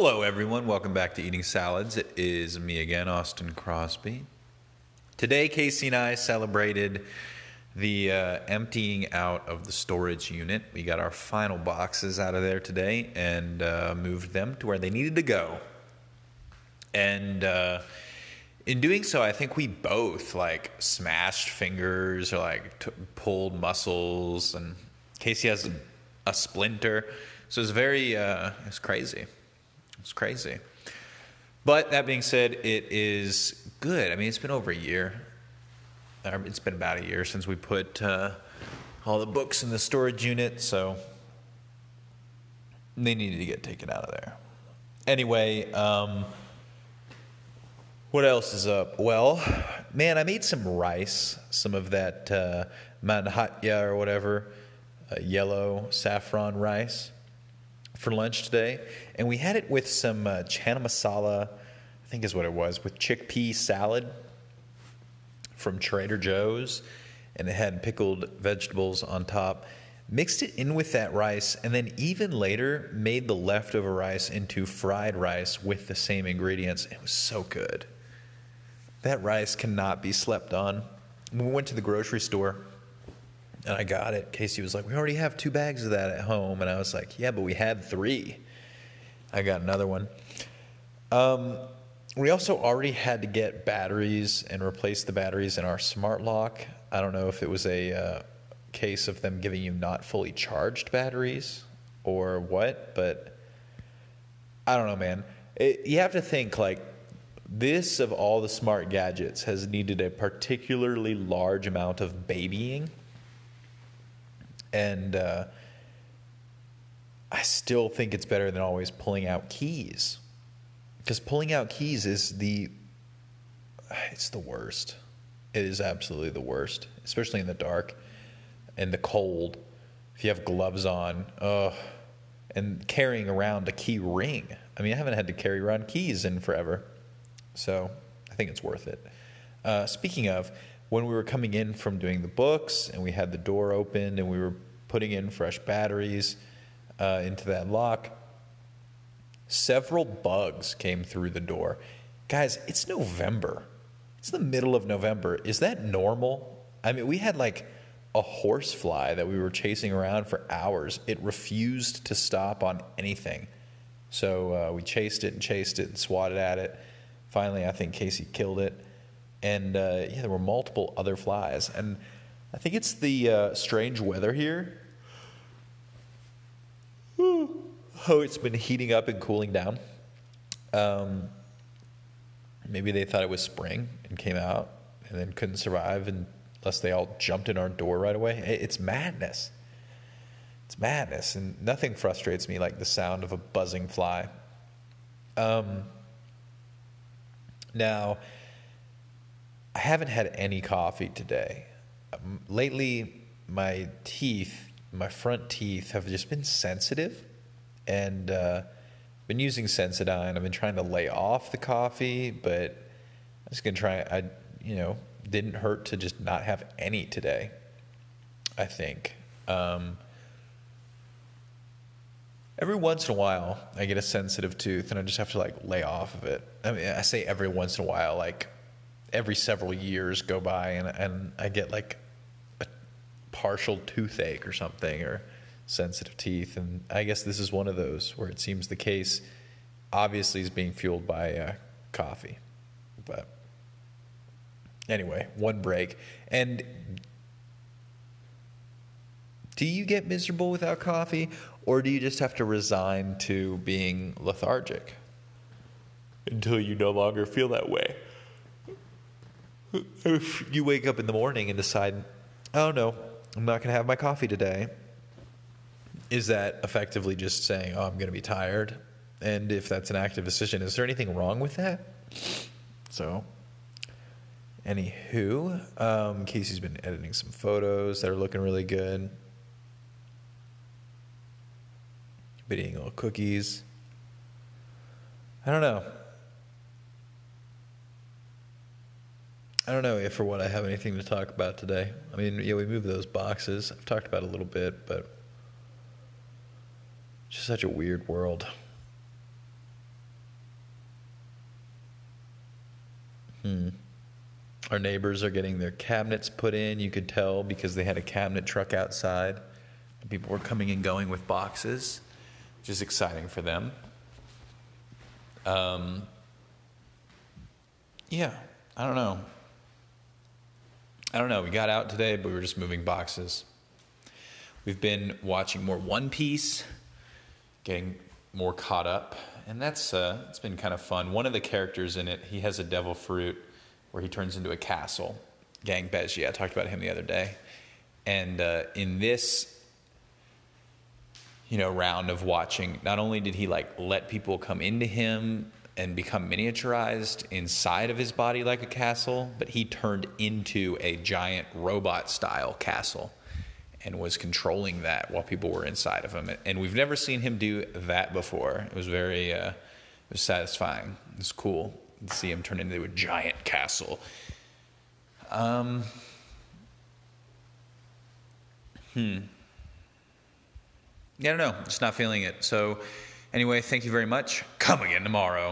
Hello, everyone. Welcome back to Eating Salads. It is me again, Austin Crosby. Today, Casey and I celebrated the uh, emptying out of the storage unit. We got our final boxes out of there today and uh, moved them to where they needed to go. And uh, in doing so, I think we both like smashed fingers or like t- pulled muscles, and Casey has a, a splinter. So it's very, uh, it's crazy. It's crazy. But that being said, it is good. I mean, it's been over a year. It's been about a year since we put uh, all the books in the storage unit, so they needed to get taken out of there. Anyway, um, what else is up? Well, man, I made some rice, some of that uh, or whatever, uh, yellow saffron rice for lunch today, and we had it with some uh, chana masala, I think is what it was, with chickpea salad from Trader Joe's, and it had pickled vegetables on top. Mixed it in with that rice, and then even later made the leftover rice into fried rice with the same ingredients. It was so good. That rice cannot be slept on. We went to the grocery store, and I got it. Casey was like, "We already have two bags of that at home," and I was like, "Yeah, but we had three. I got another one. Um, we also already had to get batteries and replace the batteries in our smart lock. I don't know if it was a uh, case of them giving you not fully charged batteries or what, but I don't know, man. It, you have to think like this of all the smart gadgets has needed a particularly large amount of babying and uh, I still think it's better than always pulling out keys, because pulling out keys is the it's the worst. It is absolutely the worst, especially in the dark and the cold. If you have gloves on, oh, and carrying around a key ring. I mean, I haven't had to carry around keys in forever, so I think it's worth it. Uh, speaking of, when we were coming in from doing the books and we had the door open and we were putting in fresh batteries uh, into that lock, several bugs came through the door. Guys, it's November. It's the middle of November. Is that normal? I mean, we had like a horsefly that we were chasing around for hours. It refused to stop on anything. So uh, we chased it and chased it and swatted at it. Finally, I think Casey killed it and uh, yeah, there were multiple other flies. And I think it's the uh, strange weather here. Oh, it's been heating up and cooling down. Um, maybe they thought it was spring and came out and then couldn't survive unless they all jumped in our door right away. It's madness. It's madness, and nothing frustrates me like the sound of a buzzing fly. Um, now, I haven't had any coffee today. Um, lately, my teeth, my front teeth, have just been sensitive, and uh, been using Sensodyne. I've been trying to lay off the coffee, but I'm just gonna try. I, you know, didn't hurt to just not have any today. I think. Um, every once in a while, I get a sensitive tooth, and I just have to like lay off of it. I mean, I say every once in a while, like every several years go by and, and I get like a partial toothache or something or sensitive teeth. And I guess this is one of those where it seems the case obviously is being fueled by uh, coffee. But anyway, one break. And do you get miserable without coffee or do you just have to resign to being lethargic until you no longer feel that way? If you wake up in the morning and decide, oh no, I'm not going to have my coffee today, is that effectively just saying, oh, I'm going to be tired? And if that's an active decision, is there anything wrong with that? So, anywho, um, Casey's been editing some photos that are looking really good. Been eating little cookies. I don't know. I don't know if or what I have anything to talk about today. I mean, yeah, we moved those boxes. I've talked about a little bit, but it's just such a weird world. Hmm. Our neighbors are getting their cabinets put in. You could tell because they had a cabinet truck outside. People were coming and going with boxes, which is exciting for them. Um, yeah, I don't know. I don't know. We got out today, but we were just moving boxes. We've been watching more One Piece, getting more caught up, and that's uh, it's been kind of fun. One of the characters in it, he has a devil fruit where he turns into a castle. Gang Bege, I talked about him the other day, and uh, in this you know round of watching, not only did he like let people come into him and become miniaturized inside of his body like a castle, but he turned into a giant robot style castle and was controlling that while people were inside of him. And we've never seen him do that before. It was very, uh, it was satisfying. It was cool to see him turn into a giant castle. Um, hmm. Yeah, I don't know. Just not feeling it. So, anyway, thank you very much. Come again tomorrow.